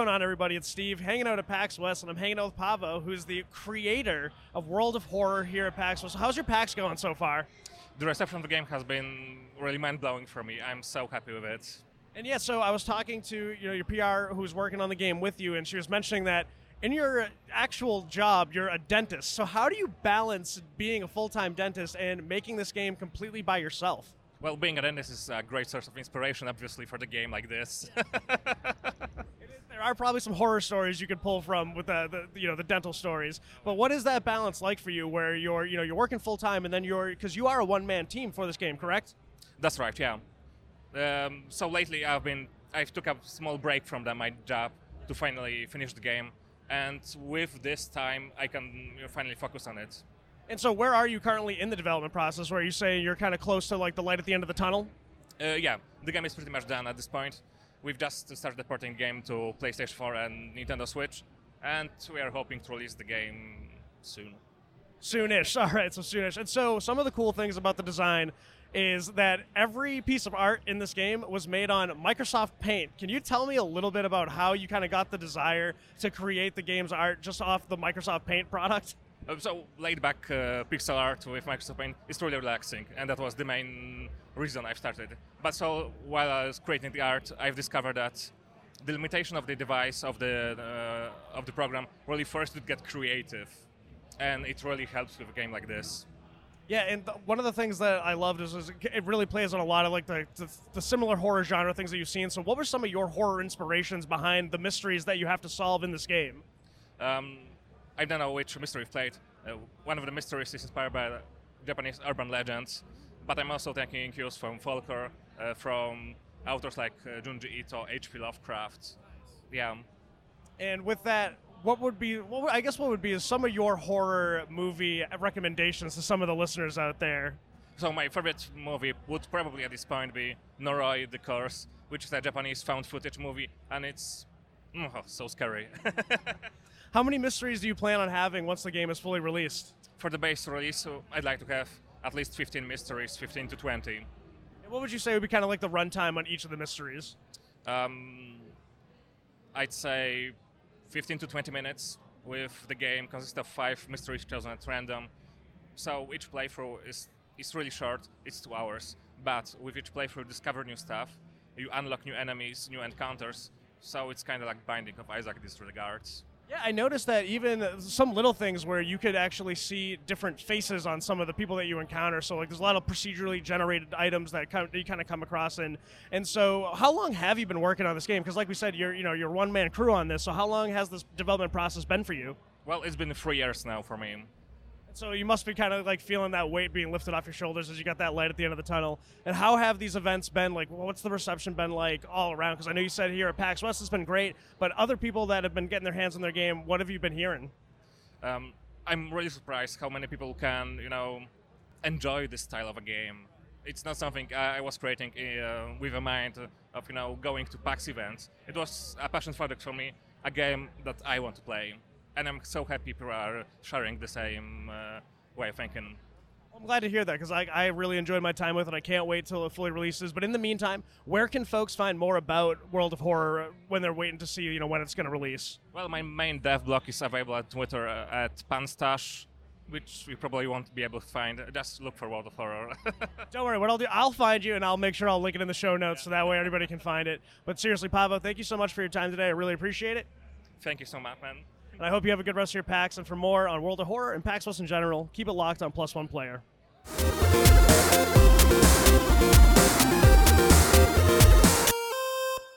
going on, everybody? It's Steve, hanging out at PAX West, and I'm hanging out with Pavo, who's the creator of World of Horror here at PAX West. So how's your PAX going so far? The reception of the game has been really mind-blowing for me. I'm so happy with it. And yeah, so I was talking to you know your PR who's working on the game with you, and she was mentioning that in your actual job, you're a dentist. So how do you balance being a full-time dentist and making this game completely by yourself? Well, being a dentist is a great source of inspiration, obviously, for the game like this. there are probably some horror stories you could pull from with the, the, you know the dental stories. But what is that balance like for you, where you're you know you're working full time and then you're because you are a one man team for this game, correct? That's right. Yeah. Um, so lately, I've been I've took a small break from the, my job to finally finish the game, and with this time, I can finally focus on it. And so, where are you currently in the development process? Where you say you're kind of close to like the light at the end of the tunnel? Uh, yeah, the game is pretty much done at this point. We've just started porting the game to PlayStation 4 and Nintendo Switch, and we are hoping to release the game soon. Soonish. All right, so soonish. And so, some of the cool things about the design is that every piece of art in this game was made on Microsoft Paint. Can you tell me a little bit about how you kind of got the desire to create the game's art just off the Microsoft Paint product? Uh, so laid back uh, pixel art with Microsoft Paint is really relaxing, and that was the main reason I've started. But so while I was creating the art, I've discovered that the limitation of the device of the uh, of the program really first to get creative, and it really helps with a game like this. Yeah, and th- one of the things that I loved is, is it really plays on a lot of like the, the, the similar horror genre things that you've seen. So, what were some of your horror inspirations behind the mysteries that you have to solve in this game? Um, I don't know which mystery we've played. Uh, one of the mysteries is inspired by Japanese urban legends, but I'm also taking cues from folklore, uh, from authors like uh, Junji Ito, H.P. Lovecraft. Yeah. And with that, what would be? What would, I guess what would be is some of your horror movie recommendations to some of the listeners out there. So my favorite movie would probably at this point be Noroi: The Curse, which is a Japanese found footage movie, and it's oh, so scary. How many mysteries do you plan on having once the game is fully released? For the base release, I'd like to have at least 15 mysteries, 15 to 20. And what would you say would be kind of like the runtime on each of the mysteries? Um, I'd say 15 to 20 minutes with the game consists of five mysteries chosen at random. So each playthrough is, is really short, it's two hours. But with each playthrough, you discover new stuff, you unlock new enemies, new encounters. So it's kind of like Binding of Isaac in this regards. Yeah, I noticed that even some little things where you could actually see different faces on some of the people that you encounter. So like, there's a lot of procedurally generated items that, you kind of come across. And and so, how long have you been working on this game? Because like we said, you're you know you're one man crew on this. So how long has this development process been for you? Well, it's been three years now for me. So you must be kind of like feeling that weight being lifted off your shoulders as you got that light at the end of the tunnel. And how have these events been? Like, what's the reception been like all around? Because I know you said here at PAX West has been great, but other people that have been getting their hands on their game, what have you been hearing? Um, I'm really surprised how many people can, you know, enjoy this style of a game. It's not something I was creating uh, with a mind of, you know, going to PAX events. It was a passion project for me, a game that I want to play and I'm so happy people are sharing the same uh, way of thinking. I'm glad to hear that because I, I really enjoyed my time with it. I can't wait till it fully releases. But in the meantime, where can folks find more about World of Horror when they're waiting to see you know when it's going to release? Well, my main dev blog is available at Twitter uh, at Panstash, which you probably won't be able to find. Just look for World of Horror. Don't worry, what I'll do, I'll find you and I'll make sure I'll link it in the show notes so that way everybody can find it. But seriously, Pavo, thank you so much for your time today. I really appreciate it. Thank you so much, man. And I hope you have a good rest of your PAX. And for more on World of Horror and PAX Plus in general, keep it locked on Plus One Player.